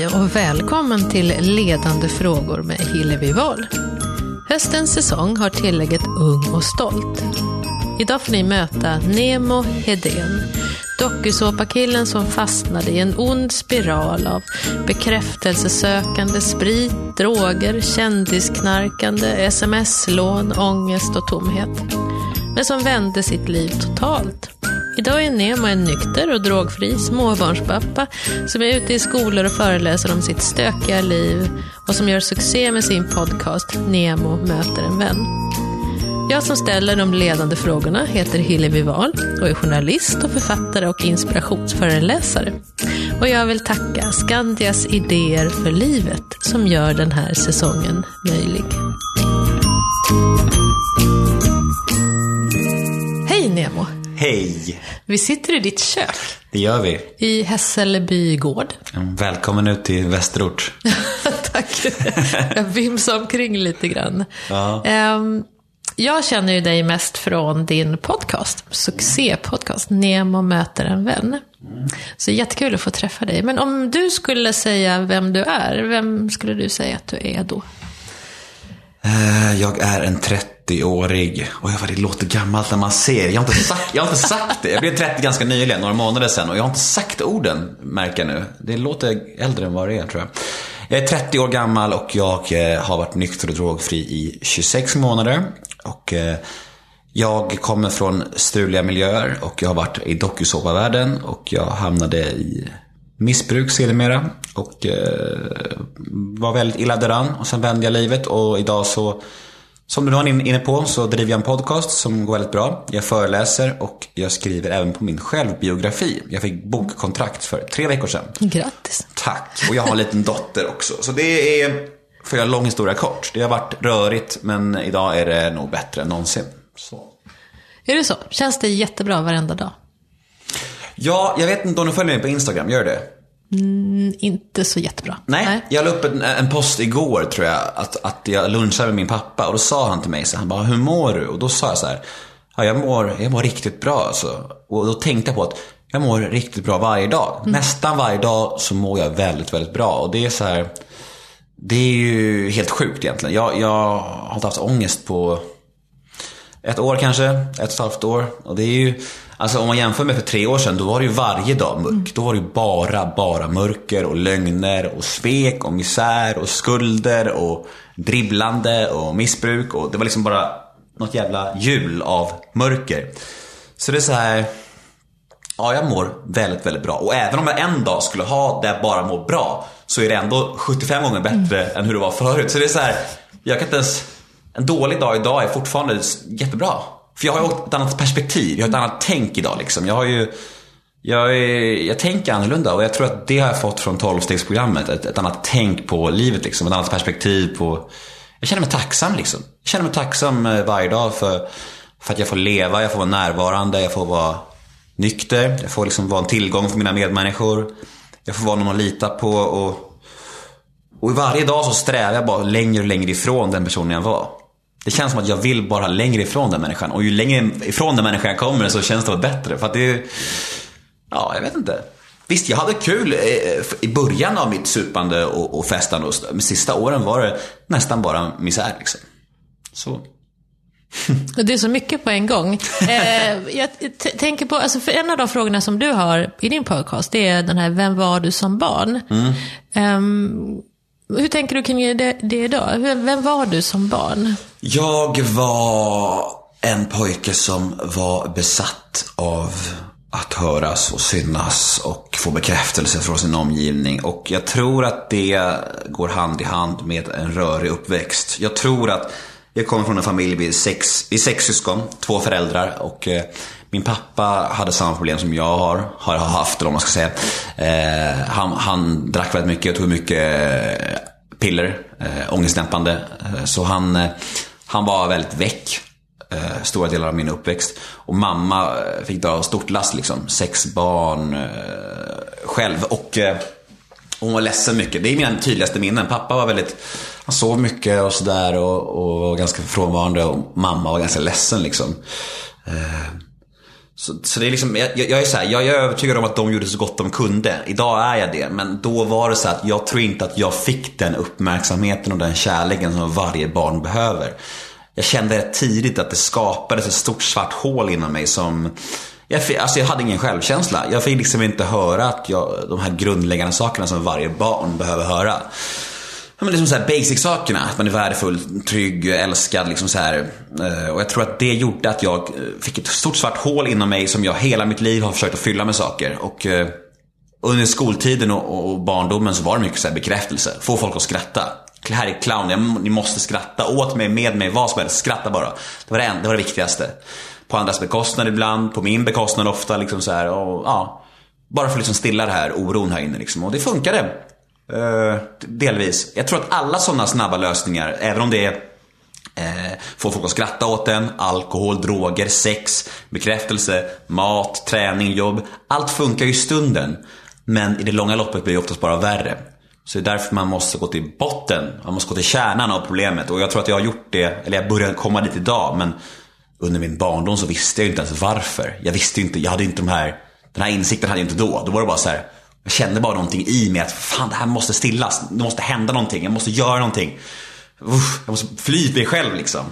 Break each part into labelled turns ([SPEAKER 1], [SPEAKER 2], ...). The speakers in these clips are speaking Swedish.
[SPEAKER 1] Hej och välkommen till Ledande frågor med Hillevi Wahl. Höstens säsong har tillägget Ung och stolt. Idag får ni möta Nemo Hedén, dokusåpakillen som fastnade i en ond spiral av bekräftelsesökande, sprit, droger, kändisknarkande, sms-lån, ångest och tomhet. Men som vände sitt liv totalt. Idag är Nemo en nykter och drogfri småbarnspappa som är ute i skolor och föreläser om sitt stökiga liv och som gör succé med sin podcast Nemo möter en vän. Jag som ställer de ledande frågorna heter Hillevi Wahl och är journalist och författare och inspirationsföreläsare. Och jag vill tacka Skandias idéer för livet som gör den här säsongen möjlig. Hej Nemo!
[SPEAKER 2] Hej!
[SPEAKER 1] Vi sitter i ditt kök.
[SPEAKER 2] Det gör vi.
[SPEAKER 1] I Hässelby gård.
[SPEAKER 2] Välkommen ut till Västerort.
[SPEAKER 1] Tack. Jag vimsar omkring lite grann.
[SPEAKER 2] Ja.
[SPEAKER 1] Ehm, jag känner ju dig mest från din podcast, succépodcast, Nemo möter en vän. Så jättekul att få träffa dig. Men om du skulle säga vem du är, vem skulle du säga att du är då?
[SPEAKER 2] Eh, Jag är en 30-årig, och vad det låter gammalt när man ser. Jag har, inte sagt, jag har inte sagt det. Jag blev 30 ganska nyligen, några månader sedan. Och jag har inte sagt orden, märker jag nu. Det låter äldre än vad det är, tror jag. Jag är 30 år gammal och jag eh, har varit nykter och drogfri i 26 månader. Och eh, jag kommer från struliga miljöer och jag har varit i dokusåpavärlden och jag hamnade i missbruk sedermera och eh, var väldigt illa däran och sen vände jag livet och idag så som du var inne på så driver jag en podcast som går väldigt bra. Jag föreläser och jag skriver även på min självbiografi. Jag fick bokkontrakt för tre veckor sedan.
[SPEAKER 1] Grattis.
[SPEAKER 2] Tack. Och jag har en liten dotter också. Så det är, för en lång historia kort. Det har varit rörigt men idag är det nog bättre än någonsin. Så.
[SPEAKER 1] Är det så? Känns det jättebra varenda dag?
[SPEAKER 2] Ja, jag vet inte om du följer mig på Instagram, gör du det?
[SPEAKER 1] Mm, inte så jättebra.
[SPEAKER 2] Nej, jag la upp en, en post igår tror jag, att, att jag lunchade med min pappa och då sa han till mig så han bara, hur mår du? Och då sa jag så här, ja, jag mår, jag mår riktigt bra alltså. Och då tänkte jag på att jag mår riktigt bra varje dag. Nästan varje dag så mår jag väldigt, väldigt bra. Och det är så här, det är ju helt sjukt egentligen. Jag, jag har inte haft ångest på ett år kanske, ett och ett halvt år. Och det är ju, alltså om man jämför med för tre år sedan, då var det ju varje dag mörk. Då var det ju bara, bara mörker och lögner och svek och misär och skulder och dribblande och missbruk. Och det var liksom bara något jävla hjul av mörker. Så det är så här, ja jag mår väldigt, väldigt bra. Och även om jag en dag skulle ha där jag bara mår bra, så är det ändå 75 gånger bättre än hur det var förut. Så det är så här, jag kan inte ens en dålig dag idag är fortfarande jättebra. För jag har ju ett annat perspektiv, jag har ett annat tänk idag liksom. Jag har ju, jag, är, jag tänker annorlunda och jag tror att det har jag fått från 12-stegsprogrammet. Ett, ett annat tänk på livet liksom, ett annat perspektiv på... Jag känner mig tacksam liksom. Jag känner mig tacksam eh, varje dag för, för att jag får leva, jag får vara närvarande, jag får vara nykter. Jag får liksom vara en tillgång för mina medmänniskor. Jag får vara någon att lita på och och varje dag så strävar jag bara längre och längre ifrån den personen jag var. Det känns som att jag vill bara längre ifrån den människan. Och ju längre ifrån den människan jag kommer så känns det bättre. För att det är... Ja, jag vet inte. Visst, jag hade kul i början av mitt supande och, och festande. Och de sista åren var det nästan bara misär liksom. Så.
[SPEAKER 1] Det är så mycket på en gång. Eh, jag tänker på, alltså för en av de frågorna som du har i din podcast, det är den här, vem var du som barn? Mm. Um, hur tänker du kring det, det idag? Vem var du som barn?
[SPEAKER 2] Jag var en pojke som var besatt av att höras och synas och få bekräftelse från sin omgivning. Och jag tror att det går hand i hand med en rörig uppväxt. Jag tror att jag kommer från en familj, vi är sex, vi är sex syskon, två föräldrar. Och eh, min pappa hade samma problem som jag har, har haft, eller vad man ska säga. Eh, han, han drack väldigt mycket och tog mycket eh, piller, eh, ångestdämpande. Eh, så han, eh, han var väldigt väck stora delar av min uppväxt. Och mamma fick dra stort last liksom. Sex barn själv. Och hon var ledsen mycket. Det är mina tydligaste minnen. Pappa var väldigt, han sov mycket och sådär och, och var ganska frånvarande. Och mamma var ganska ledsen liksom. Eh, så, så det är liksom, jag, jag är så här, jag är övertygad om att de gjorde så gott de kunde. Idag är jag det. Men då var det så att jag tror inte att jag fick den uppmärksamheten och den kärleken som varje barn behöver. Jag kände rätt tidigt att det skapades ett stort svart hål inom mig som jag, alltså jag hade ingen självkänsla. Jag fick liksom inte höra att jag, de här grundläggande sakerna som varje barn behöver höra. Ja, men liksom så här basic-sakerna. Att man är värdefull, trygg, älskad. Liksom så här. Eh, och jag tror att det gjorde att jag eh, fick ett stort svart hål inom mig som jag hela mitt liv har försökt att fylla med saker. Och eh, under skoltiden och barndomen så var det mycket så bekräftelse. Få folk att skratta. Det Här är clown, ni måste skratta åt mig, med mig, vad som helst. Skratta bara. Det var det, det, var det viktigaste. På andras bekostnad ibland, på min bekostnad ofta. Liksom så här, och, ja, bara för att liksom stilla det här oron här inne. Liksom. Och det funkade. Eh, delvis. Jag tror att alla sådana snabba lösningar, även om det är eh, få folk att skratta åt en, alkohol, droger, sex, bekräftelse, mat, träning, jobb. Allt funkar ju i stunden. Men i det långa loppet blir det oftast bara värre. Så det är därför man måste gå till botten. Man måste gå till kärnan av problemet. Och jag tror att jag har gjort det, eller jag börjar komma dit idag. Men under min barndom så visste jag inte ens varför. Jag visste inte, jag hade inte de här, den här insikten hade jag inte då. Då var det bara så här, jag kände bara någonting i mig att fan det här måste stillas. Det måste hända någonting. Jag måste göra någonting. Uff, jag måste fly mig själv liksom.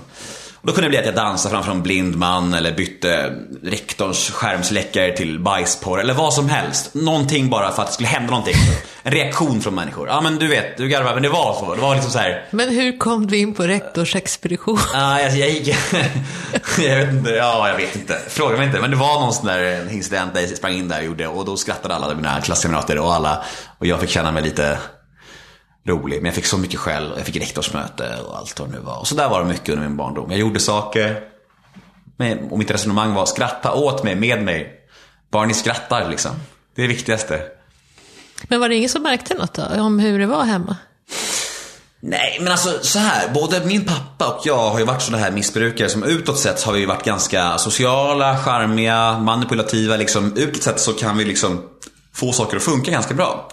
[SPEAKER 2] Då kunde det bli att jag dansade framför en blind man eller bytte rektorns skärmsläckare till bajsporr eller vad som helst. Någonting bara för att det skulle hända någonting. En reaktion från människor. Ja men du vet, du garvar, men det var så. Det var liksom så här.
[SPEAKER 1] Men hur kom du in på rektors expedition?
[SPEAKER 2] Ja, alltså, jag gick... jag vet inte, ja jag vet inte. Fråga mig inte. Men det var någon sån där incident där jag sprang in där och gjorde och då skrattade alla mina klasskamrater och alla. Och jag fick känna mig lite rolig. Men jag fick så mycket skäll. Jag fick rektorsmöte och allt vad det nu var. Och så där var det mycket under min barndom. Jag gjorde saker. Och mitt resonemang var skratta åt mig, med mig. Bara ni skrattar liksom. Det är det viktigaste.
[SPEAKER 1] Men var det ingen som märkte något då? Om hur det var hemma?
[SPEAKER 2] Nej, men alltså så här. Både min pappa och jag har ju varit sådana här missbrukare som utåt sett har vi varit ganska sociala, charmiga, manipulativa. Liksom, utåt sett så kan vi liksom få saker att funka ganska bra.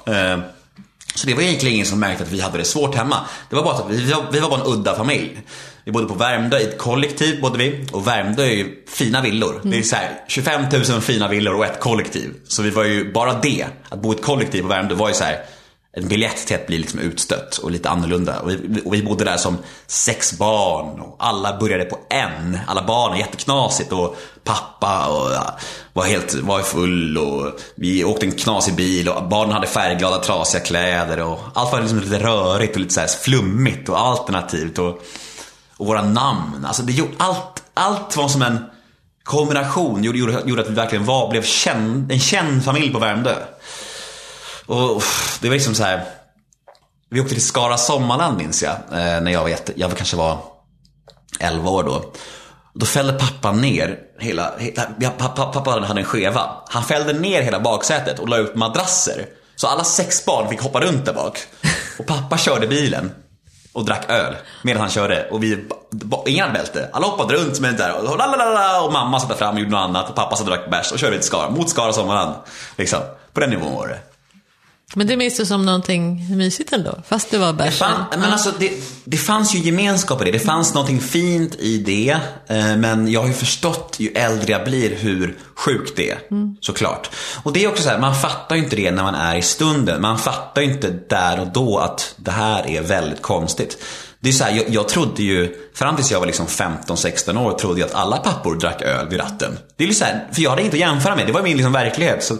[SPEAKER 2] Så det var egentligen ingen som märkte att vi hade det svårt hemma. Det var bara att vi var, vi var bara en udda familj. Vi bodde på Värmdö i ett kollektiv bodde vi. Och Värmdö är ju fina villor. Mm. Det är så här, 25 000 fina villor och ett kollektiv. Så vi var ju, bara det, att bo i ett kollektiv på Värmdö var ju så här en biljett till att bli liksom utstött och lite annorlunda. Och vi, och vi bodde där som sex barn och alla började på en. Alla barn, jätteknasigt och pappa och, ja, var helt var full och vi åkte en knasig bil och barnen hade färgglada trasiga kläder och allt var liksom lite rörigt och lite så här flummigt och alternativt. Och, och våra namn, alltså det, allt, allt var som en kombination gjorde, gjorde, gjorde att vi verkligen var, blev känd, en känd familj på Värmdö. Och det var liksom så här. Vi åkte till Skara Sommarland minns jag. Eh, när jag var jätte, jag kanske var 11 år då. Då fällde pappa ner hela, hela pappa, pappa hade en skeva. Han fällde ner hela baksätet och la ut madrasser. Så alla sex barn fick hoppa runt där bak. Och pappa körde bilen och drack öl medan han körde. Och vi, ingen hade bälte. Alla hoppade runt som en där och, lalalala, och mamma satt där fram och gjorde något annat. Och pappa satt och drack bärs och körde till Skara, mot Skara Sommarland. Liksom. På den nivån var det.
[SPEAKER 1] Men det minns du som någonting mysigt ändå, fast det var bärsen.
[SPEAKER 2] Men alltså, det, det fanns ju gemenskap i det. Det fanns någonting fint i det. Eh, men jag har ju förstått ju äldre jag blir hur sjukt det är. Mm. Såklart. Och det är också så här, man fattar ju inte det när man är i stunden. Man fattar ju inte där och då att det här är väldigt konstigt. Det är så här, jag, jag trodde ju, fram tills jag var liksom 15-16 år, trodde jag att alla pappor drack öl vid ratten. Det är ju så här, för jag hade inte att jämföra med. Det var min liksom verklighet. Så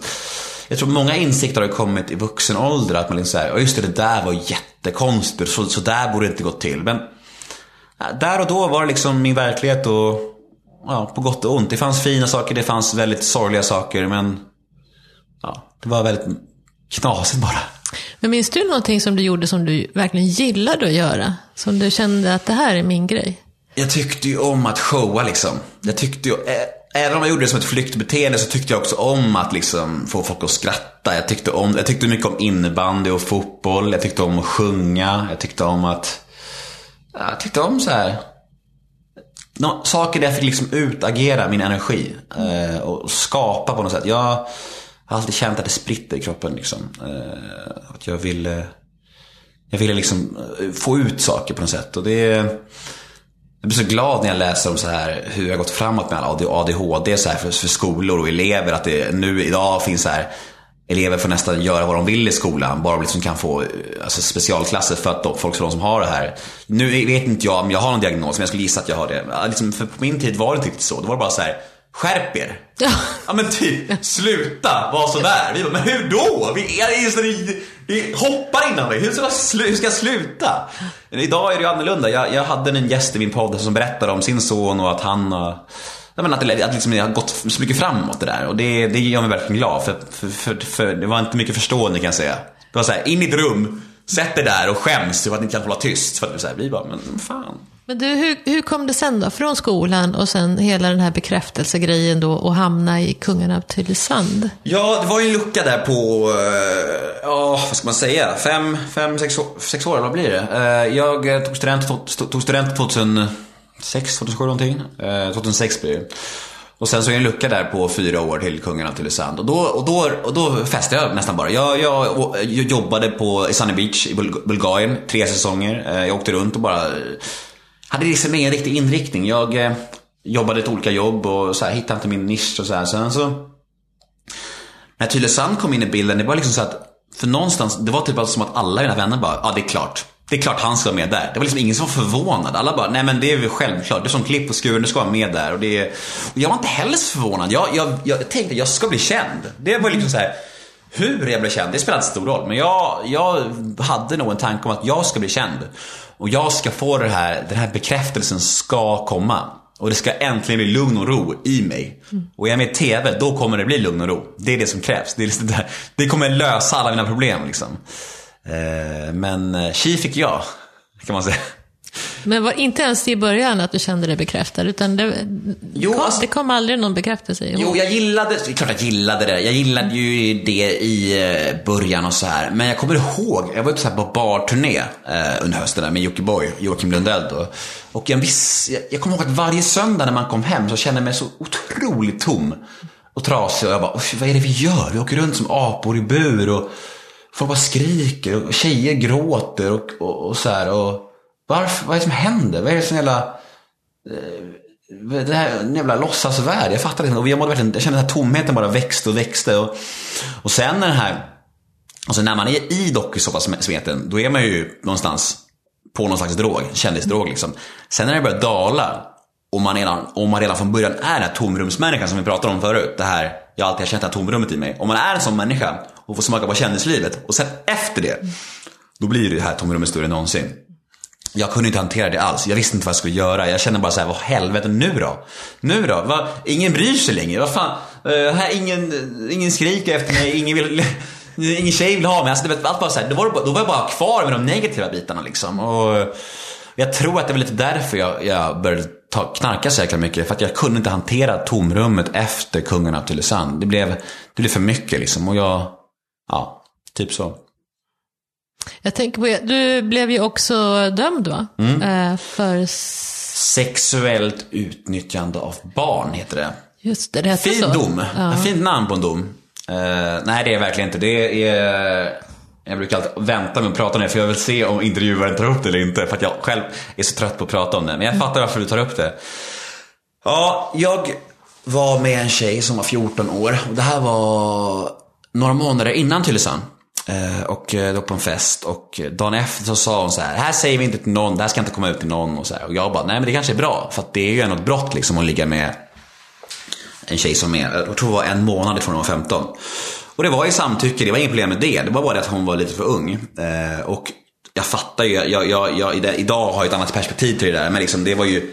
[SPEAKER 2] jag tror många insikter har kommit i vuxen ålder. Att man liksom säger, just det, det där var jättekonstigt. Så, så där borde det inte gått till. Men där och då var det liksom min verklighet och ja, på gott och ont. Det fanns fina saker, det fanns väldigt sorgliga saker. Men ja, det var väldigt knasigt bara.
[SPEAKER 1] Men minns du någonting som du gjorde som du verkligen gillade att göra? Som du kände att det här är min grej?
[SPEAKER 2] Jag tyckte ju om att showa liksom. Jag tyckte ju, Även om jag gjorde det som ett flyktbeteende så tyckte jag också om att liksom få folk att skratta. Jag tyckte, om, jag tyckte mycket om innebandy och fotboll. Jag tyckte om att sjunga. Jag tyckte om att... Jag tyckte om så här... No, saker där jag fick liksom utagera min energi. Eh, och skapa på något sätt. Jag har alltid känt att det spritter i kroppen liksom. Eh, att jag ville... Jag ville liksom eh, få ut saker på något sätt. Och det jag blir så glad när jag läser om så här hur det har gått framåt med ADHD så här för, för skolor och elever. Att det nu idag finns så här elever får nästan göra vad de vill i skolan. Bara liksom kan få alltså, specialklasser för att de, folk för de som har det här. Nu vet inte jag om jag har någon diagnos, men jag skulle gissa att jag har det. Liksom, för på min tid var det inte riktigt så. Då var det bara så här, skärp er.
[SPEAKER 1] Ja.
[SPEAKER 2] ja men typ, sluta vara sådär. Vi bara, men hur då? Vi, är, vi, vi hoppar innan vi. Hur ska, jag, hur ska jag sluta? Men idag är det ju annorlunda. Jag, jag hade en gäst i min podd som berättade om sin son och att han jag menar, att, det, att liksom, det har gått så mycket framåt det där. Och det, det gör mig verkligen glad. För, för, för, för det var inte mycket förstående kan jag säga. Det var såhär, in i ett rum, sätt dig där och skäms för att ni inte kan hålla tyst. För att så här, vi bara, men fan.
[SPEAKER 1] Men du, hur, hur kom det sen då? Från skolan och sen hela den här bekräftelsegrejen då och hamna i Kungarna av Tylösand?
[SPEAKER 2] Ja, det var ju en lucka där på, ja, ja, vad ska man säga, fem, fem sex, sex år, vad blir det? Uh, jag eh, tog student, tog student 2006, 2007 någonting. Uh, 2006 blir det. Och sen så är det en lucka där på fyra år till Kungarna till Tylösand. Och då, och då, och då festade jag nästan bara. Jag, jag, jag jobbade på, i Sunny Beach i Bulgarien, tre säsonger. Jag åkte runt och bara hade liksom ingen riktig inriktning. Jag eh, jobbade ett olika jobb och så här, hittade inte min nisch och så här. Sen så när Tylösand kom in i bilden, det var liksom så att för någonstans, det var typ alltså som att alla mina vänner bara, ja det är klart. Det är klart han ska vara med där. Det var liksom ingen som var förvånad. Alla bara, nej men det är väl självklart. Det är som klipp och skuren, du ska vara med där. Och, det är... och jag var inte heller så förvånad. Jag, jag, jag tänkte, jag ska bli känd. Det var liksom så här, hur jag blev känd, det spelar inte stor roll. Men jag, jag hade nog en tanke om att jag ska bli känd. Och jag ska få det här, den här bekräftelsen ska komma. Och det ska äntligen bli lugn och ro i mig. Mm. Och är jag med i TV, då kommer det bli lugn och ro. Det är det som krävs. Det, är liksom det, där. det kommer lösa alla mina problem liksom. Eh, men eh, tji fick jag, kan man säga.
[SPEAKER 1] Men var inte ens i början att du kände dig bekräftad? Utan det, jo, kom, alltså, det kom aldrig någon bekräftelse?
[SPEAKER 2] Jo, jag gillade, det är klart jag gillade det. Jag gillade ju det i eh, början och så här. Men jag kommer ihåg, jag var ute på barturné eh, under hösten där med Jockiboi, Joakim Lundell då. Och jag, viss, jag, jag kommer ihåg att varje söndag när man kom hem så kände jag mig så otroligt tom och trasig. Och jag bara, vad är det vi gör? Vi åker runt som apor i bur och Folk bara skriker och tjejer gråter och, och, och så här. Och varför, vad är det som händer? Vad är det som jävla... Eh, det här en jävla låtsasvärld. Jag fattar inte. Och jag, mådde verkligen, jag kände att den här tomheten bara växte och växte. Och, och sen när den här... Alltså när man är i dokusåpasmeten, då är man ju någonstans på någon slags drog, kändisdrog liksom. Sen när det börjar dala och man redan, om man redan från början är den här tomrumsmänniskan som vi pratade om förut. Det här, jag alltid har känt det här tomrummet i mig. Om man är en sån människa och får smaka på kändislivet och sen efter det, då blir det här tomrummet större än någonsin. Jag kunde inte hantera det alls. Jag visste inte vad jag skulle göra. Jag kände bara så här, vad helvete nu då? Nu då? Va? Ingen bryr sig längre. Vad fan? Uh, här, ingen, ingen skriker efter mig. Ingen vill... Ingen tjej vill ha mig. Alltså, allt bara så här, då, var, då var jag bara kvar med de negativa bitarna liksom. Och jag tror att det var lite därför jag, jag började ta, knarka så jäkla mycket. För att jag kunde inte hantera tomrummet efter Kungarna av Tylösand. Det blev, det blev för mycket liksom. Och jag, ja, typ så.
[SPEAKER 1] Jag tänker på, du blev ju också dömd va? Mm. Eh, för...
[SPEAKER 2] Sexuellt utnyttjande av barn heter det.
[SPEAKER 1] Just det, det heter
[SPEAKER 2] fin
[SPEAKER 1] så.
[SPEAKER 2] dom. Ja. Fint namn på en dom. Uh, nej, det är verkligen inte. Det är... Jag brukar alltid vänta med att prata om det för jag vill se om intervjuaren tar upp det eller inte. För att jag själv är så trött på att prata om det. Men jag fattar varför du tar upp det. Ja, jag var med en tjej som var 14 år. Och det här var några månader innan Tylösand. Eh, och eh, då på en fest och dagen efter så sa hon så här, det här säger vi inte till någon, det här ska inte komma ut till någon. Och, så här. och jag bara, nej men det kanske är bra. För att det är ju ändå ett brott liksom att ligga med en tjej som är, jag tror det var en månad ifrån hon var 15. Och det var ju samtycke, det var inget problem med det. Det var bara det att hon var lite för ung. Eh, och jag fattar ju, jag, jag, jag, idag har jag ett annat perspektiv till det där. Men liksom det var ju,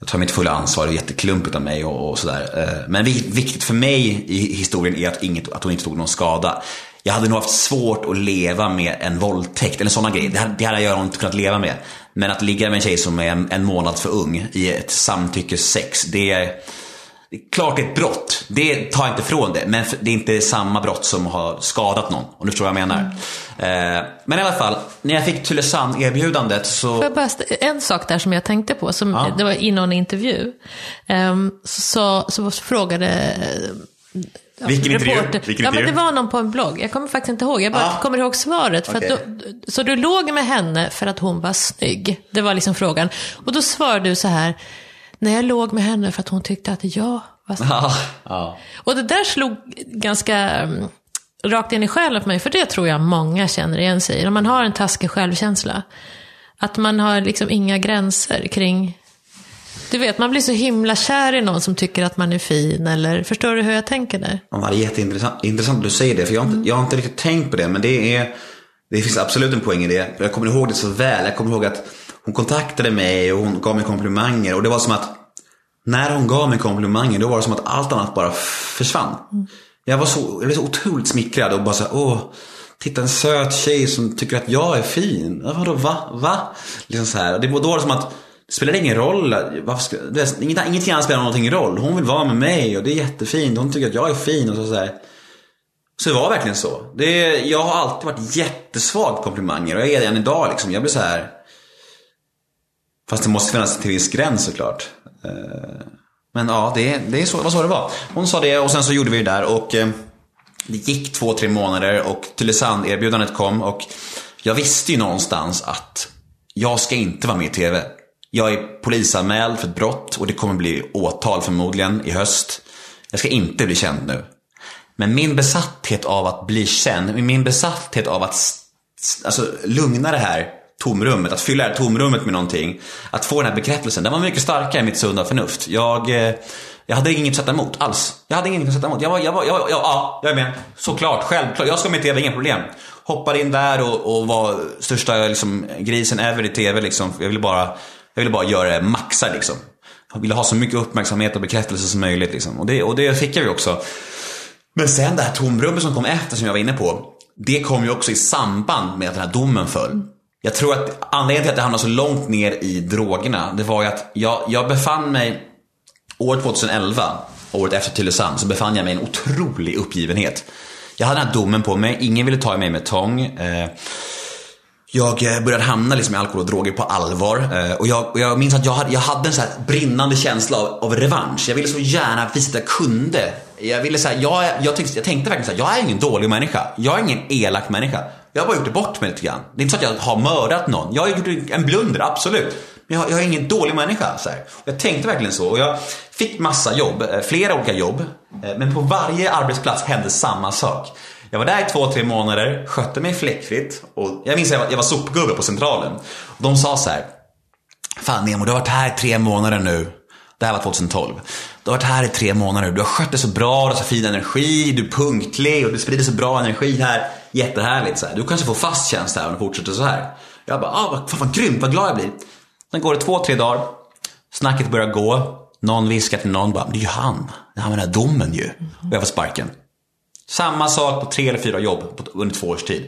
[SPEAKER 2] jag tar mitt fulla ansvar, det var jätteklumpigt av mig och, och sådär. Eh, men viktigt för mig i historien är att, inget, att hon inte tog någon skada. Jag hade nog haft svårt att leva med en våldtäkt eller sådana grejer. Det hade, det hade jag inte kunnat leva med. Men att ligga med en tjej som är en, en månad för ung i ett samtyckessex, det är det är klart det är ett brott. Det tar jag inte ifrån det. Men det är inte samma brott som har skadat någon. Om du förstår vad jag menar. Mm. men i alla fall, när jag fick Tylösand-erbjudandet så...
[SPEAKER 1] Får jag bara, en sak där som jag tänkte på, som, ja. det var i någon intervju. Um, så, så, så frågade
[SPEAKER 2] Vilken intervju? Vilken
[SPEAKER 1] ja, men
[SPEAKER 2] intervju?
[SPEAKER 1] det var någon på en blogg. Jag kommer faktiskt inte ihåg. Jag bara
[SPEAKER 2] Ah.
[SPEAKER 1] kommer ihåg svaret. För att då, så du låg med henne för att hon var snygg? Det var liksom frågan. Och då svarade du så här. Nej, jag låg med henne för att hon tyckte att jag var snygg.
[SPEAKER 2] Ja, ja.
[SPEAKER 1] Och det där slog ganska mm, rakt in i själen på mig. För det tror jag många känner igen sig i. Om man har en taskig självkänsla. Att man har liksom inga gränser kring... Du vet, man blir så himla kär i någon som tycker att man är fin. Eller förstår du hur jag tänker där?
[SPEAKER 2] Ja, det är jätteintressant intressant att du säger det. För jag har, inte, jag har inte riktigt tänkt på det. Men det är, det finns absolut en poäng i det. Jag kommer ihåg det så väl. Jag kommer ihåg att hon kontaktade mig och hon gav mig komplimanger. Och det var som att när hon gav mig komplimanger då var det som att allt annat bara försvann. Jag var så, jag blev så otroligt smickrad och bara så här, åh, titta en söt tjej som tycker att jag är fin. Vadå, va? Va? Liksom så här. Det var då var det som att Spelar det ingen roll. Varför ska, det inget, ingenting annat spelar någonting roll. Hon vill vara med mig och det är jättefint. Hon tycker att jag är fin och så, så här. Så det var verkligen så. Det, jag har alltid varit jättesvag på komplimanger och jag är det än idag liksom. Jag blir så här. Fast det måste finnas till viss gräns såklart. Eh, men ja, det, det är så, det var så det var. Hon sa det och sen så gjorde vi det där och eh, det gick två, tre månader och Tylösand-erbjudandet kom och jag visste ju någonstans att jag ska inte vara med i TV. Jag är polisanmäld för ett brott och det kommer bli åtal förmodligen i höst. Jag ska inte bli känd nu. Men min besatthet av att bli känd, min besatthet av att alltså, lugna det här tomrummet, att fylla det här tomrummet med någonting. Att få den här bekräftelsen, den var mycket starkare än mitt sunda förnuft. Jag, eh, jag hade inget att sätta emot alls. Jag hade inget att sätta emot. Jag var, jag var, jag, var- jag, ja, jag är med. Såklart, självklart. Jag ska med i TV, inga problem. Hoppade in där och, och var största liksom, grisen ever i TV. Liksom. Jag ville bara, jag ville bara göra det maxa liksom. Jag ville ha så mycket uppmärksamhet och bekräftelse som möjligt. Liksom. Och, det, och det fick jag ju också. Men sen det här tomrummet som kom efter som jag var inne på. Det kom ju också i samband med att den här domen föll. Jag tror att anledningen till att jag hamnade så långt ner i drogerna. Det var ju att jag, jag befann mig år 2011, året efter Tylösand, så befann jag mig i en otrolig uppgivenhet. Jag hade den här domen på mig, ingen ville ta i mig med tång. Eh, jag eh, började hamna liksom i alkohol och droger på allvar. Eh, och jag, och jag minns att jag hade, jag hade en så här brinnande känsla av, av revansch. Jag ville så gärna visa att jag kunde. Jag, ville så här, jag, jag, tänkte, jag tänkte verkligen så här, jag är ingen dålig människa. Jag är ingen elak människa. Jag har bara gjort det bort mig lite grann. Det är inte så att jag har mördat någon. Jag har gjort en blunder, absolut. Men jag, jag är ingen dålig människa. Så här. Jag tänkte verkligen så. Och jag fick massa jobb, eh, flera olika jobb. Men på varje arbetsplats hände samma sak. Jag var där i två, tre månader, skötte mig fläckfritt. Och jag minns att jag var, jag var sopgubbe på centralen. Och de sa så här. Fan Nemo, du har varit här i tre månader nu. Det här var 2012. Du har varit här i tre månader. Du har skött dig så bra, du har så fin energi, du är punktlig och du sprider så bra energi här. Jättehärligt. Så här. Du kanske får fast tjänst här om du fortsätter så här. Jag bara, ah, vad, fan, vad grymt, vad glad jag blir. Sen går det två, tre dagar. Snacket börjar gå. Någon viskar till någon bara, det är ju han. Det är han med den här domen ju. Och jag får sparken. Samma sak på tre eller fyra jobb under två års tid.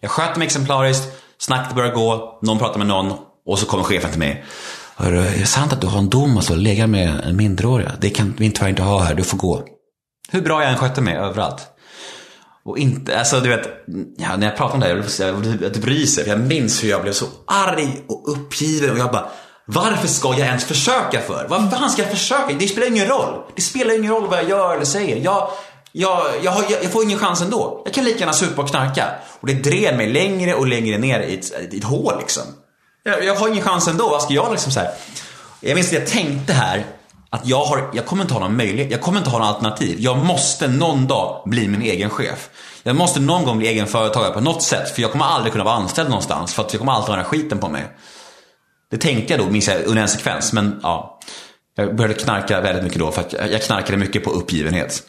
[SPEAKER 2] Jag sköter mig exemplariskt, snacket börjar gå, någon pratar med någon och så kommer chefen till mig. Hörru, är det sant att du har en dom att så med en minderårig? Det kan vi tyvärr inte ha här, du får gå. Hur bra jag än skötte mig överallt. Och inte, alltså du vet, ja, när jag pratar om det här, jag vill- jag jag typ ryser. För jag minns hur jag blev så arg och uppgiven och jag bara, varför ska jag ens försöka för? Vad fan ska jag försöka? Det spelar ingen roll. Det spelar ingen roll vad jag gör eller säger. Jag, jag, jag, har, jag, jag får ingen chans ändå. Jag kan lika gärna supa och knarka. Och det drev mig längre och längre ner i ett, i ett hål liksom. Jag, jag har ingen chans ändå. Vad ska jag liksom så här? Jag minns att jag tänkte här att jag, har, jag kommer inte ha någon möjlighet, jag kommer inte ha något alternativ. Jag måste någon dag bli min egen chef. Jag måste någon gång bli egen företagare på något sätt. För jag kommer aldrig kunna vara anställd någonstans. För att jag kommer alltid ha den här skiten på mig. Det tänkte jag då, minns jag, under en sekvens. Men ja, jag började knarka väldigt mycket då. För att jag jag knarkade mycket på uppgivenhet.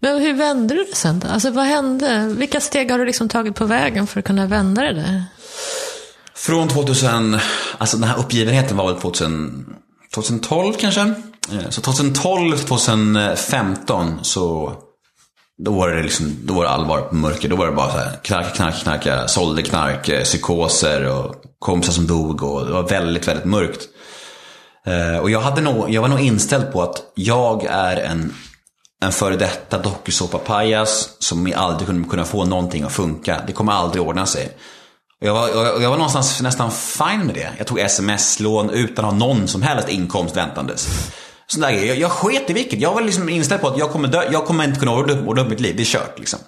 [SPEAKER 1] Men hur vände du det sen då? Alltså vad hände? Vilka steg har du liksom tagit på vägen för att kunna vända det där?
[SPEAKER 2] Från 2000, alltså den här uppgivenheten var väl 2000, 2012 kanske? Eh, så 2012, 2015 så då var det liksom, då var det allvar på mörker. Då var det bara så här, knarka, knarka, knarka, sålde knark, eh, psykoser och kompisar som dog och det var väldigt, väldigt mörkt. Eh, och jag, hade nog, jag var nog inställd på att jag är en, en före detta dokusåpapajas som aldrig kunde kunna få någonting att funka. Det kommer aldrig ordna sig. Och Jag var, jag, jag var någonstans nästan fine med det. Jag tog sms-lån utan att ha någon som helst inkomst väntandes. Sån där. Jag, jag sket i vilket. Jag var liksom inställd på att jag kommer dö. Jag kommer inte kunna ordna upp, ordna upp mitt liv. Det är kört liksom.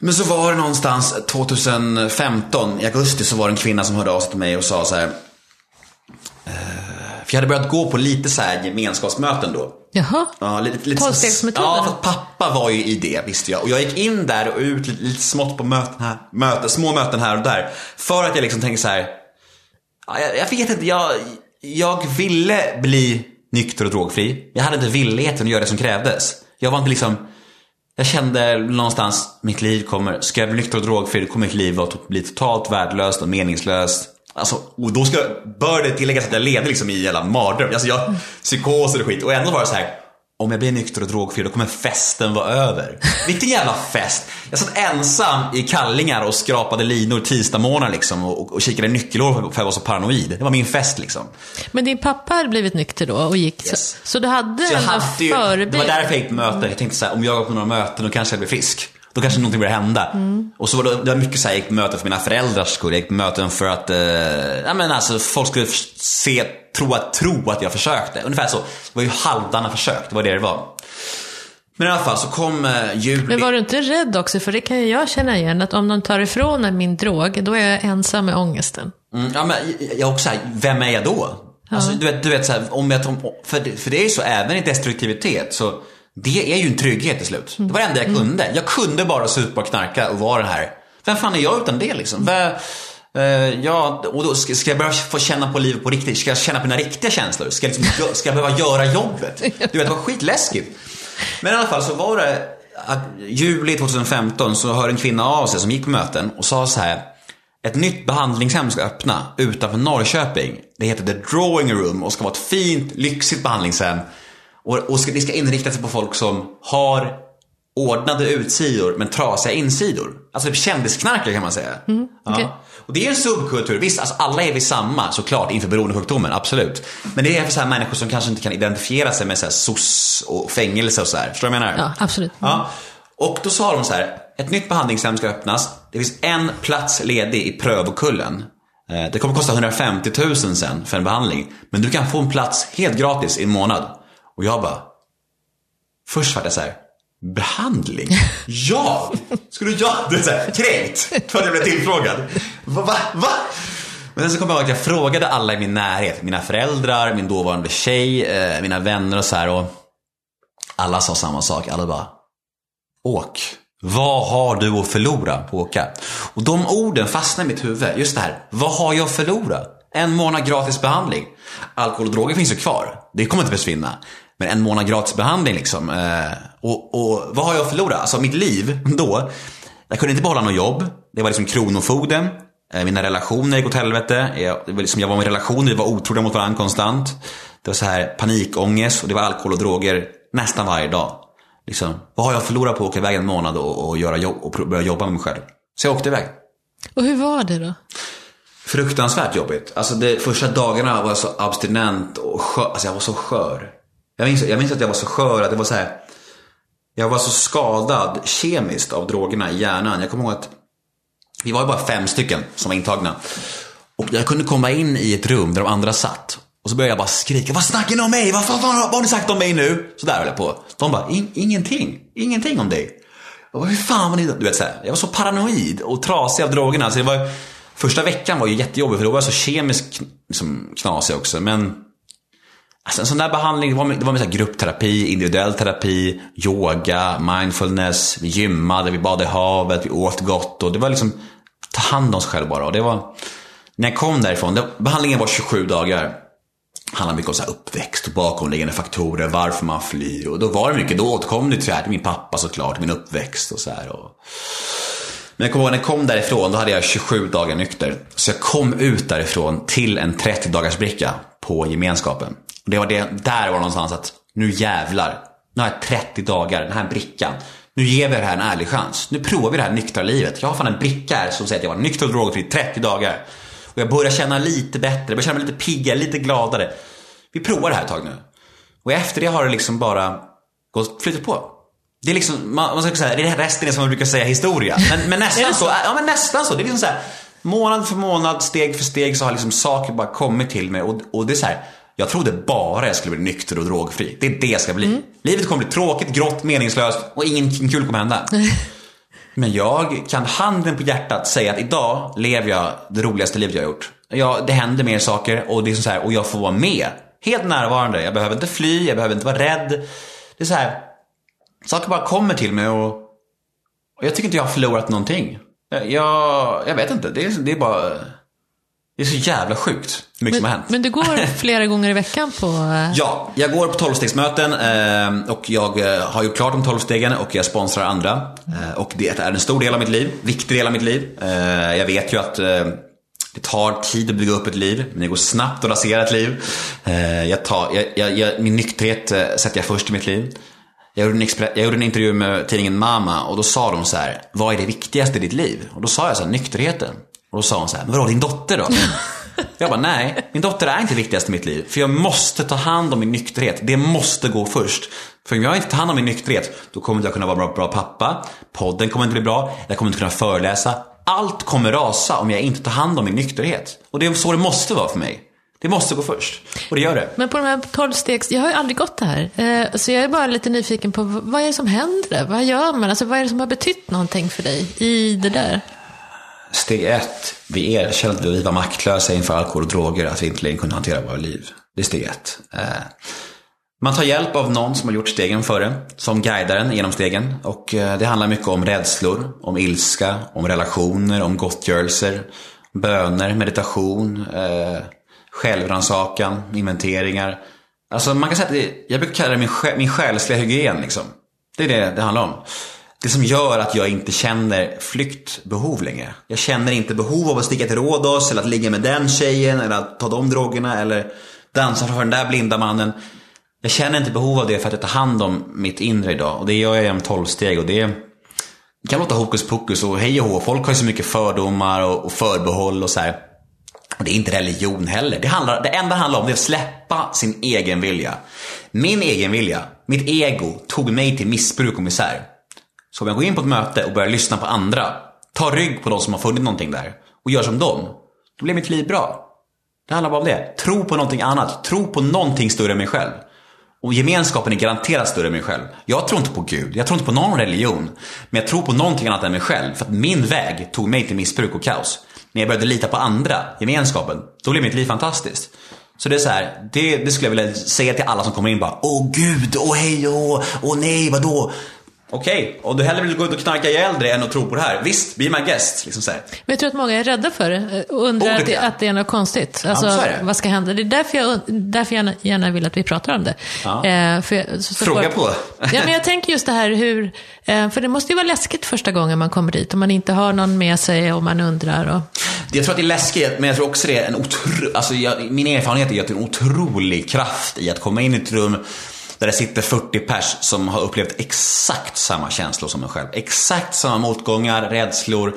[SPEAKER 2] Men så var det någonstans 2015 i augusti så var det en kvinna som hörde av sig till mig och sa så här. eh, för jag hade börjat gå på lite så här gemenskapsmöten då.
[SPEAKER 1] Jaha.
[SPEAKER 2] Ja, lite, lite
[SPEAKER 1] Tolvstegsmetoden.
[SPEAKER 2] Ja, för att pappa var ju i det visste jag. Och jag gick in där och ut lite, lite smått på möten här, möten, små möten här och där. För att jag liksom tänkte så här. Ja, jag, jag vet inte, jag, jag ville bli nykter och drogfri. Jag hade inte villigheten att göra det som krävdes. Jag var inte liksom jag kände någonstans, mitt liv kommer, ska jag bli nykter och drogfri, då kommer mitt liv att bli totalt värdelöst och meningslöst. Alltså, och då ska, bör det tilläggas att jag levde liksom i en jävla mardröm. Alltså jag, psykoser och skit. Och ändå var det så här. Om jag blir nykter och drogfri då kommer festen vara över. Vilken jävla fest! Jag satt ensam i kallingar och skrapade linor tisdagsmorgnar liksom och, och kikade nyckelhål för, för jag var så paranoid. Det var min fest liksom.
[SPEAKER 1] Men din pappa hade blivit nykter då och gick.
[SPEAKER 2] Yes.
[SPEAKER 1] Så, så du hade
[SPEAKER 2] Så hade det
[SPEAKER 1] förebild.
[SPEAKER 2] var därför jag gick på möten. Jag tänkte så här, om jag går på några möten då kanske jag blir frisk. Då kanske någonting börjar hända. Och så var det, det var mycket så här, jag gick på möten för mina föräldrars skull. Jag gick på möten för att, eh, ja men alltså folk skulle se, tro att, tro att jag försökte. Ungefär så. Det var ju halvdana försök, det var det det var. Men i alla fall så kom eh, juli.
[SPEAKER 1] Men var du inte rädd också? För det kan ju jag känna igen, att om de tar ifrån en min drog, då är jag ensam med ångesten.
[SPEAKER 2] Mm, ja, men jag också här, vem är jag då? Alltså, du vet, du vet så här, om jag, för, för det är ju så, även i destruktivitet så det är ju en trygghet till slut. Det var det enda jag kunde. Jag kunde bara supa och knarka och vara den här. Vem fan är jag utan det liksom? Vem, eh, ja, och då ska, ska jag börja få känna på livet på riktigt? Ska jag känna på mina riktiga känslor? Ska jag, liksom, ska jag behöva göra jobbet? Du vet, det var skitläskigt. Men i alla fall så var det att juli 2015 så hörde en kvinna av sig som gick på möten och sa så här. Ett nytt behandlingshem ska öppna utanför Norrköping. Det heter The Drawing Room och ska vara ett fint, lyxigt behandlingshem. Och, och ska, det ska inrikta sig på folk som har ordnade utsidor men trasiga insidor. Alltså typ kändisknarkare kan man säga.
[SPEAKER 1] okej.
[SPEAKER 2] ja. Och det är en subkultur. Visst, alltså alla är vi samma såklart inför beroendesjukdomen, absolut. Men det är för så här människor som kanske inte kan identifiera sig med så här SOS och fängelse och så här. Förstår du vad jag menar?
[SPEAKER 1] Ja, absolut.
[SPEAKER 2] Ja. Och då sa de så här, ett nytt behandlingshem ska öppnas. Det finns en plats ledig i Prövokullen. Eh, Det kommer kosta 150 000 sen för en behandling. Men du kan få en plats helt gratis i en månad. Och jag bara, först var det så här, behandling? Jag? Skulle jag? Du är så här, kränkt för att jag blev tillfrågad. Va? va? va? Men sen så kommer jag ihåg att jag frågade alla i min närhet, mina föräldrar, min dåvarande tjej, eh, mina vänner och så här. Och alla sa samma sak. Alla bara, åk. Vad har du att förlora på att åka? Och de orden fastnar i mitt huvud. Just det här, vad har jag att förlora? En månad gratis behandling. Alkohol och droger finns ju kvar. Det kommer inte försvinna. Men en månad gratis behandling liksom. Eh, och, och vad har jag att förlora? Alltså mitt liv då. Jag kunde inte behålla något jobb. Det var liksom kronofogden. Eh, mina relationer gick åt helvete. Jag, var liksom, jag var i relationer, relation, vi var otrogna mot varandra konstant. Det var så här panikångest och det var alkohol och droger nästan varje dag. Liksom, vad har jag förlorat på att åka iväg en månad och, och, göra jobb, och börja jobba med mig själv? Så jag åkte iväg.
[SPEAKER 1] Och hur var det då?
[SPEAKER 2] Fruktansvärt jobbigt. Alltså de första dagarna var jag så abstinent och skör. Alltså jag var så skör. Jag minns, jag minns att jag var så skör att det var så här. Jag var så skadad kemiskt av drogerna i hjärnan. Jag kommer ihåg att vi var ju bara fem stycken som var intagna. Och jag kunde komma in i ett rum där de andra satt. Och så började jag bara skrika, vad snackar ni om mig? Vad, fan, vad, vad har ni sagt om mig nu? Så där höll jag på. De bara, ingenting. Ingenting om dig. Jag bara, hur fan var ni Du vet så här, jag var så paranoid och trasig av drogerna. Så det var, första veckan var ju jättejobbig för då var jag så kemiskt liksom, knasig också. Men Alltså en sån där behandling, det var med, det var med så gruppterapi, individuell terapi, yoga, mindfulness, vi gymmade, vi badade i havet, vi åt gott och det var liksom ta hand om sig själv bara. Och det var, när jag kom därifrån, det, behandlingen var 27 dagar. Handlade mycket om så här uppväxt och bakomliggande faktorer, varför man flyr. Och då var det mycket, då återkom det till, till min pappa såklart, min uppväxt och så här. Och... Men jag kommer ihåg när jag kom därifrån, då hade jag 27 dagar nykter. Så jag kom ut därifrån till en 30 dagars bricka på gemenskapen. Och det var det, där var någonstans att, nu jävlar. Nu har jag 30 dagar, den här brickan. Nu ger vi det här en ärlig chans. Nu provar vi det här nyktra livet. Jag har fan en bricka här som säger att jag var nykter och drogfri i 30 dagar. Och jag börjar känna lite bättre, jag börjar känna mig lite piggare, lite gladare. Vi provar det här ett tag nu. Och efter det har det liksom bara gått, flyttat på. Det är liksom, man, man ska säga, det är resten är som man brukar säga historia. Men, men nästan så, ja men nästan så. Det är liksom så här, månad för månad, steg för steg så har liksom saker bara kommit till mig. Och, och det är så här, Jag trodde bara jag skulle bli nykter och drogfri. Det är det jag ska bli.
[SPEAKER 1] Mm.
[SPEAKER 2] Livet kommer bli tråkigt, grått, meningslöst och ingenting kul kommer hända. Men jag kan handen på hjärtat säga att idag lever jag det roligaste livet jag har gjort. Jag, det händer mer saker och, det är så här, och jag får vara med. Helt närvarande. Jag behöver inte fly, jag behöver inte vara rädd. Det är så här, saker bara kommer till mig och, och jag tycker inte jag har förlorat någonting. Jag, jag, jag vet inte, det är, det är bara... Det är så jävla sjukt hur mycket som har
[SPEAKER 1] Men,
[SPEAKER 2] hänt.
[SPEAKER 1] men du går flera gånger i veckan på... eh,
[SPEAKER 2] Ja, jag går på tolvstegsmöten eh, och jag eh, har gjort klart de tolvstegen och jag sponsrar andra. Eh, och det är en stor del av mitt liv, viktig del av mitt liv. Eh, jag vet ju att det tar tid att bygga upp ett liv, men det går snabbt att rasera ett liv. Jag tar, jag, jag, min nykterhet sätter jag först i mitt liv. Jag gjorde, en jag gjorde en intervju med tidningen Mama och då sa de så här, vad är det viktigaste i ditt liv? Och då sa jag så här, nykterheten. Och då sa hon så här, men vadå din dotter då? Jag bara, nej, min dotter är inte viktigast i mitt liv. För jag måste ta hand om min nykterhet. Det måste gå först. För om jag inte tar hand om min nykterhet, då kommer inte jag kunna vara bra, bra pappa. Podden kommer inte bli bra. Jag kommer inte kunna föreläsa. Allt kommer rasa om jag inte tar hand om min nykterhet. Och det är så det måste vara för mig. Det måste gå först. Och det gör det.
[SPEAKER 1] Men på de här tolvstegs, jag har ju aldrig gått det här. Eh, Så jag är bara lite nyfiken på vad är det som händer? Vad gör man? Alltså vad är det som har betytt någonting för dig i det där?
[SPEAKER 2] Steg ett, vi erkänner att vi var maktlösa inför alkohol och droger, att vi inte längre kunde hantera våra liv. Det är steg ett. Eh, Man tar hjälp av någon som har gjort stegen före, som guidar en genom stegen. Och eh, det handlar mycket om rädslor, om ilska, om relationer, om gottgörelser, böner, meditation, eh, självrannsakan, inventeringar. Alltså man kan säga att det, jag brukar kalla det min, min själsliga hygien liksom. Det är det det handlar om. Det som gör att jag inte känner flyktbehov längre. Jag känner inte behov av att sticka till Rhodos eller att ligga med den tjejen eller att ta de drogerna eller dansa framför den där blinda mannen. Jag känner inte behov av det för att jag tar hand om mitt inre idag. Och det gör jag genom tolvsteg och det det kan låta hokus pokus och hej och hå. Folk har ju så mycket fördomar och, och förbehåll och så här. Och det är inte religion heller. Det, handlar, det enda det handlar om det är att släppa sin egen vilja. Min egen vilja, mitt ego, tog mig till missbruk och misär. Så om jag går in på ett möte och börjar lyssna på andra, tar rygg på de som har funnit någonting där och gör som dem, då blir mitt liv bra. Det handlar bara om det. Tro på någonting annat. Tro på någonting större än mig själv. Och gemenskapen är garanterat större än mig själv. Jag tror inte på Gud, jag tror inte på någon religion. Men jag tror på någonting annat än mig själv. För att min väg tog mig till missbruk och kaos. När jag började lita på andra, gemenskapen, då blev mitt liv fantastiskt. Så det är så här, det, det skulle jag vilja säga till alla som kommer in bara Åh gud, åh hej, åh, åh nej, vadå? Okej, och du hellre vill gå ut och knarka ihjäl dig än att tro på det här. Visst, be my guest. Liksom så här.
[SPEAKER 1] Men jag tror att många är rädda för det och undrar att det, att det är något konstigt. Alltså,
[SPEAKER 2] det.
[SPEAKER 1] vad ska hända? Det är därför jag, därför jag gärna, vill att vi pratar om det.
[SPEAKER 2] Ja.
[SPEAKER 1] Eh, jag- så, så
[SPEAKER 2] Fråga
[SPEAKER 1] folk-
[SPEAKER 2] på.
[SPEAKER 1] ja, men jag tänker just det här hur, eh, för det måste ju vara läskigt första gången man kommer dit, om man inte har någon med sig och man undrar. Och,
[SPEAKER 2] Jag tror att det är läskigt, men jag tror också det är en otro... Alltså jag, min erfarenhet är att det är en otrolig kraft i att komma in i ett rum där det sitter 40 pers som har upplevt exakt samma känslor som en själv. Exakt samma motgångar, rädslor.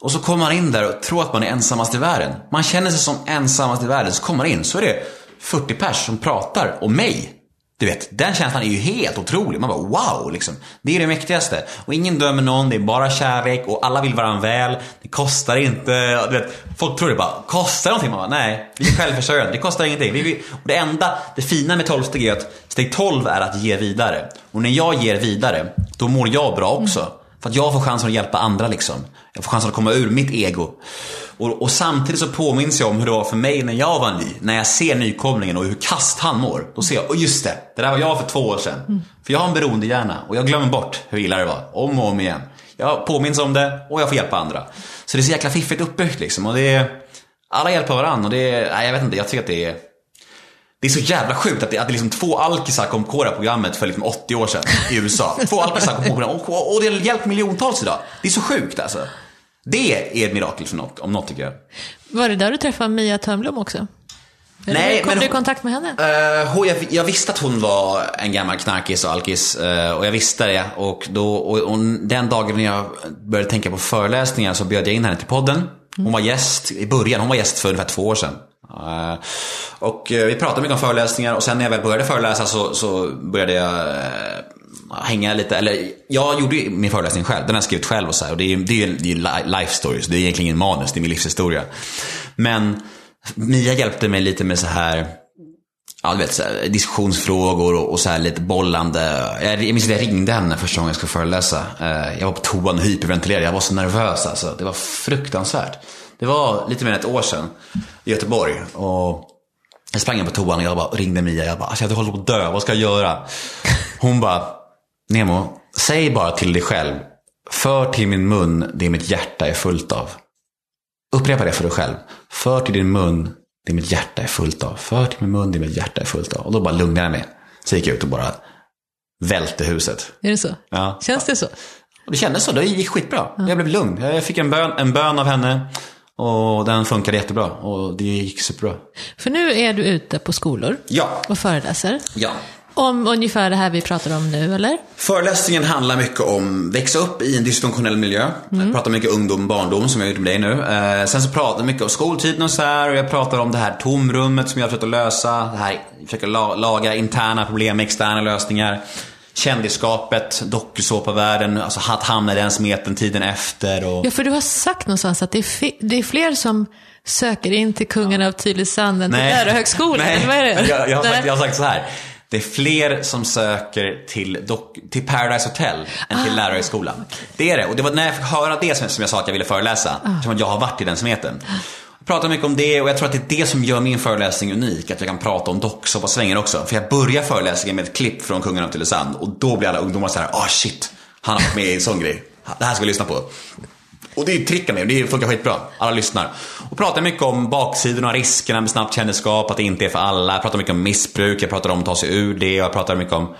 [SPEAKER 2] Och så kommer man in där och tror att man är ensammast i världen. Man känner sig som ensammast i världen. Så kommer man in så är det 40 pers som pratar om mig. Du vet, den känslan är ju helt otrolig. Man bara wow, liksom. Det är det mäktigaste. Och ingen dömer någon, det är bara kärlek och alla vill varandra väl. Det kostar inte, du vet, folk tror det bara kostar någonting. Man bara, nej, vi är självförsörjande, det kostar ingenting. Vi, vi, och det enda, det fina med 12 steg är att steg 12 är att ge vidare. Och när jag ger vidare, då mår jag bra också. För att jag får chansen att hjälpa andra liksom. Jag får chansen att komma ur mitt ego. Och, och samtidigt så påminns jag om hur det var för mig när jag var ny. När jag ser nykomlingen och hur kast han mår. Då ser jag, oh just det, det där var jag för två år sedan. För jag har en beroendehjärna och jag glömmer bort hur illa det var. Om och om igen. Jag påminns om det och jag får hjälpa andra. Så det är så jäkla fiffigt uppbyggt liksom. Och det är, alla hjälper varandra och det är, nej jag vet inte, jag tycker att det är det är så jävla sjukt att det, att det är liksom två alkisar kom på det här programmet för liksom 80 år sedan i USA. Två alkisar kom på det och, och, och det hjälpt miljontals idag. Det är så sjukt alltså. Det är ett mirakel för något, om något tycker jag.
[SPEAKER 1] var det där du träffade Mia Törnblom också? Eller
[SPEAKER 2] Nej,
[SPEAKER 1] kom
[SPEAKER 2] men
[SPEAKER 1] du i kontakt med henne?
[SPEAKER 2] Hon- jag, jag visste att hon var en gammal knarkis och alkis. eh, och jag visste det. Och, då, och, och den dagen när jag började tänka på föreläsningar så bjöd jag in henne till podden. Hon var gäst i början. Hon var gäst för ungefär två år sedan. Eh, och vi pratade mycket om föreläsningar och sen när jag väl började föreläsa så, så började jag hänga lite, eller jag gjorde ju min föreläsning själv, den har jag skrivit själv och så här, och det är ju det är, det är life stories, det är egentligen ingen manus, det är min livshistoria. Men Mia hjälpte mig lite med så här ja, du vet, så här, diskussionsfrågor och, och så här lite bollande. Jag, jag minns att jag ringde henne första gången jag skulle föreläsa. Eh, jag var på toan och hyperventilerade. Jag var så nervös alltså. Det var fruktansvärt. Det var lite mer än ett år sedan i Göteborg. Och jag sprang in på toan och jag bara ringde Mia. Jag bara, alltså, jag håller på att dö. Vad ska jag göra? Hon bara, Nemo, säg bara till dig själv. För till min mun det mitt hjärta är fullt av. Upprepa det för dig själv. För till din mun det mitt hjärta är fullt av. För till min mun det mitt hjärta är fullt av. Och då bara lugnade jag mig. Så gick jag ut och bara välte huset.
[SPEAKER 1] Är det så?
[SPEAKER 2] Ja.
[SPEAKER 1] Känns det så?
[SPEAKER 2] Och det kändes så. Det gick skitbra. Jag blev lugn. Jag fick en bön, en bön av henne. Och den funkade jättebra. Och det gick superbra.
[SPEAKER 1] För nu är du ute på skolor
[SPEAKER 2] Ja.
[SPEAKER 1] och föreläser.
[SPEAKER 2] Ja.
[SPEAKER 1] Om ungefär det här vi pratar om nu, eller?
[SPEAKER 2] Föreläsningen handlar mycket om växa upp i en dysfunktionell miljö. Jag pratar mycket ungdom, barndom som jag gjort med dig nu. Eh, sen så pratar jag mycket om skoltiden och så här. Och jag pratar om det här tomrummet som jag att lösa. Det här, försöker la, laga interna problem med externa lösningar. Kändisskapet, dokusåpavärlden, alltså att hamna i den smeten tiden efter. Och...
[SPEAKER 1] Ja, för du har sagt någonstans att det är, det är fler som söker in till kungen av Tylösand än till lärarhögskolan.
[SPEAKER 2] Nej.
[SPEAKER 1] eller vad är det?
[SPEAKER 2] Jag, jag, har sagt, jag har sagt så här. Det är fler som söker till, dock, till Paradise Hotel än
[SPEAKER 1] Ah.
[SPEAKER 2] till lärarhögskolan. Det är det. Och det var när jag fick höra det som som jag sa att jag ville föreläsa.
[SPEAKER 1] Ah.
[SPEAKER 2] Som att jag har varit i den smeten. Jag pratar mycket om det och jag tror att det är det som gör min föreläsning unik. Att jag kan prata om docksåpasvängen också. För jag börjar föreläsningen med ett klipp från Kungen av Tylösand. Och då blir alla ungdomar så här, ah shit, han har varit med i en sån grej. Det här ska vi lyssna på. Och det är ju tricken med det, det funkar skitbra. Alla lyssnar. Och pratar mycket om baksidorna, riskerna med snabbt kändisskap, att det inte är för alla. Jag pratar mycket om missbruk, jag pratar om att ta sig ur det. Jag pratar mycket om,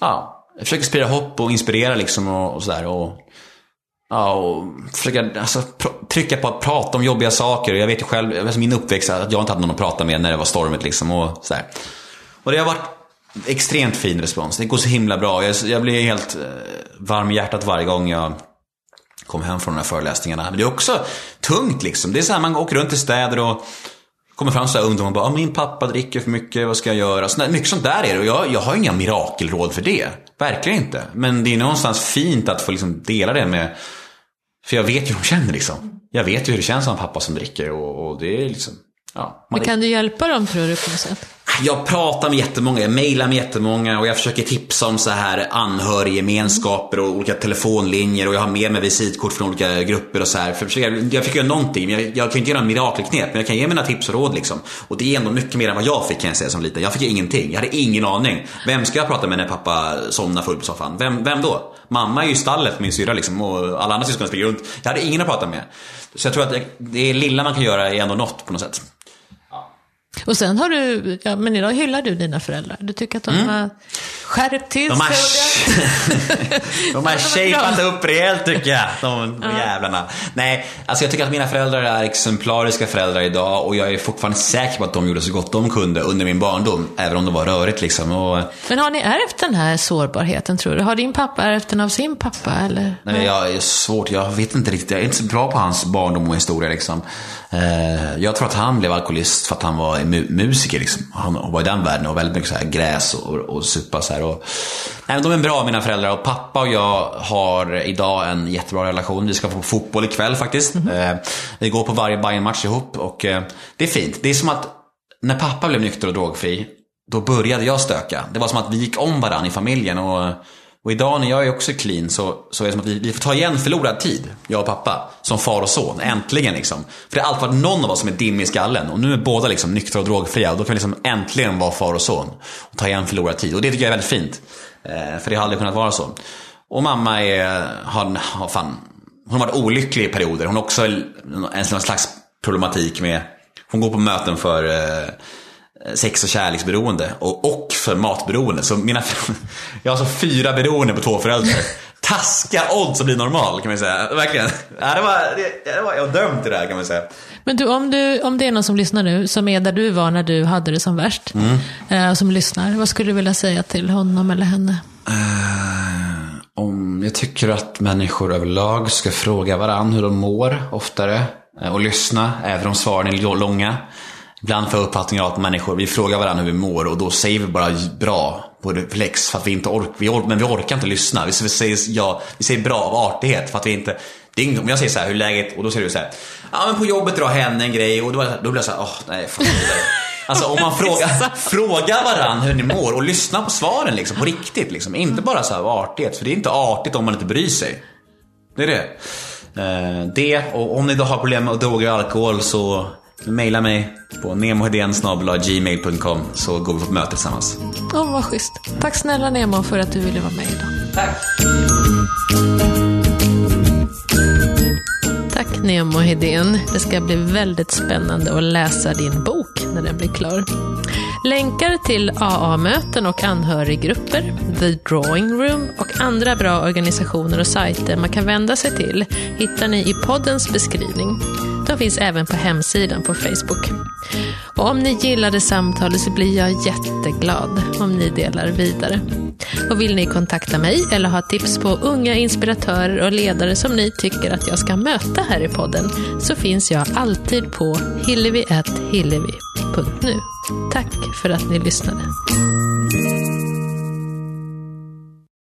[SPEAKER 2] ja, jag försöker sprida hopp och inspirera liksom och, och sådär. Och, ja, och försöka alltså, pr- trycka på att prata om jobbiga saker. Jag vet ju själv, alltså min uppväxt, att jag inte hade någon att prata med när det var stormigt liksom och sådär. Och det har varit extremt fin respons. Det går så himla bra. Jag, jag blir helt eh, varm i hjärtat varje gång jag kom hem från de här föreläsningarna. Men det är också tungt liksom. Det är så här, man åker runt i städer och kommer fram så här ungdomar och bara, ah, min pappa dricker för mycket, vad ska jag göra? Så, mycket sånt där är det och jag, jag har inga mirakelråd för det. Verkligen inte. Men det är någonstans fint att få liksom dela det med, för jag vet ju hur de känner liksom. Jag vet ju hur det känns att ha en pappa som dricker och, och det är liksom, ja.
[SPEAKER 1] Men kan du hjälpa dem tror du på något sätt?
[SPEAKER 2] Jag pratar med jättemånga, jag mejlar med jättemånga och jag försöker tipsa om så här anhöriggemenskaper och olika telefonlinjer och jag har med mig visitkort från olika grupper och så här. För jag, försöker, jag fick göra någonting, jag, jag kan inte göra en mirakelknep, men jag kan ge mina tips och råd liksom. Och det är ändå mycket mer än vad jag fick kan jag säga som liten. Jag fick ingenting, jag hade ingen aning. Vem ska jag prata med när pappa somnar full på soffan? Vem, vem då? Mamma är ju i stallet, min syrra liksom, och alla andra syskon springer runt. Jag hade ingen att prata med. Så jag tror att det lilla man kan göra är ändå något på något sätt.
[SPEAKER 1] Och sen har du, ja men idag hyllar du dina föräldrar. Du tycker att de har skärpt till
[SPEAKER 2] Mm.
[SPEAKER 1] Sig
[SPEAKER 2] de har shapat upp rejält tycker jag. De jävlarna. Nej, alltså jag tycker att mina föräldrar är exemplariska föräldrar idag och jag är fortfarande säker på att de gjorde så gott de kunde under min barndom. Även om det var rörigt liksom. Och,
[SPEAKER 1] Men har ni ärvt den här sårbarheten tror du? Har din pappa ärvt den av sin pappa eller?
[SPEAKER 2] nej, jag är svårt, jag vet inte riktigt. Jag är inte så bra på hans barndom och historia liksom. Eh, jag tror att han blev alkoholist för att han var mu- musiker liksom. Han var i den världen och väldigt mycket så här gräs och, och supa så här. Och, nej, de är bra mina föräldrar och pappa och jag har idag en jättebra relation. Vi ska få fotboll ikväll faktiskt. Eh, vi går på varje bayern match ihop och eh, det är fint. Det är som att när pappa blev nykter och drogfri, då började jag stöka. Det var som att vi gick om varandra i familjen och och idag när jag är också clean så, så är det som att vi, vi får ta igen förlorad tid, jag och pappa, som far och son. Äntligen liksom. För det har alltid varit någon av oss som är dimmig i skallen och nu är båda liksom nyktra och drogfria och då kan vi liksom äntligen vara far och son. Och ta igen förlorad tid. Och det tycker jag är väldigt fint. Eh, för det har aldrig kunnat vara så. Och mamma är, har, har fan, hon har varit olycklig i perioder. Hon har också en, slags problematik med, hon går på möten för eh, sex och kärleksberoende och, och för matberoende. Så mina, jag har alltså fyra beroende på två föräldrar. Taskiga odds att bli normal kan man säga. Verkligen. Ja, det var, det, det var, jag var dömd till det här kan man säga.
[SPEAKER 1] Men du, om, du, om det är någon som lyssnar nu, som är där du var när du hade det som värst,
[SPEAKER 2] Mm.
[SPEAKER 1] eh, som lyssnar, vad skulle du vilja säga till honom eller henne?
[SPEAKER 2] Eh, om jag tycker att människor överlag ska fråga varandra hur de mår oftare. eh, Och lyssna, även om svaren är långa. Ibland får jag uppfattningen att människor, vi frågar varandra hur vi mår och då säger vi bara bra på reflex för att vi inte orkar. Vi or- men vi orkar inte lyssna. Vi säger, ja, vi säger bra av artighet för att vi inte... Det om jag säger så här, hur är läget? Och då säger du så här, ja men på jobbet drar henne en grej och då, då blir jag så här, åh nej, fan. Alltså om man frågar, frågar varandra hur ni mår och lyssnar på svaren liksom, på riktigt. Liksom. Inte bara så här artighet, för det är inte artigt om man inte bryr sig. Det är det. Eh, det, och om ni då har problem med droger och alkohol så mejla mig på gmail.com så går vi på ett möte tillsammans.
[SPEAKER 1] Åh, oh, vad schysst. Tack snälla Nemo för att du ville vara med idag.
[SPEAKER 2] Tack.
[SPEAKER 1] Tack Nemo Hedén. Det ska bli väldigt spännande att läsa din bok när den blir klar. Länkar till AA-möten och anhöriggrupper, The Drawing Room och andra bra organisationer och sajter man kan vända sig till hittar ni i poddens beskrivning. De finns även på hemsidan på Facebook. Och om ni gillade samtalet så blir jag jätteglad om ni delar vidare. Och vill ni kontakta mig eller ha tips på unga inspiratörer och ledare som ni tycker att jag ska möta här i podden så finns jag alltid på hillevi.hillevi.nu. Tack för att ni lyssnade.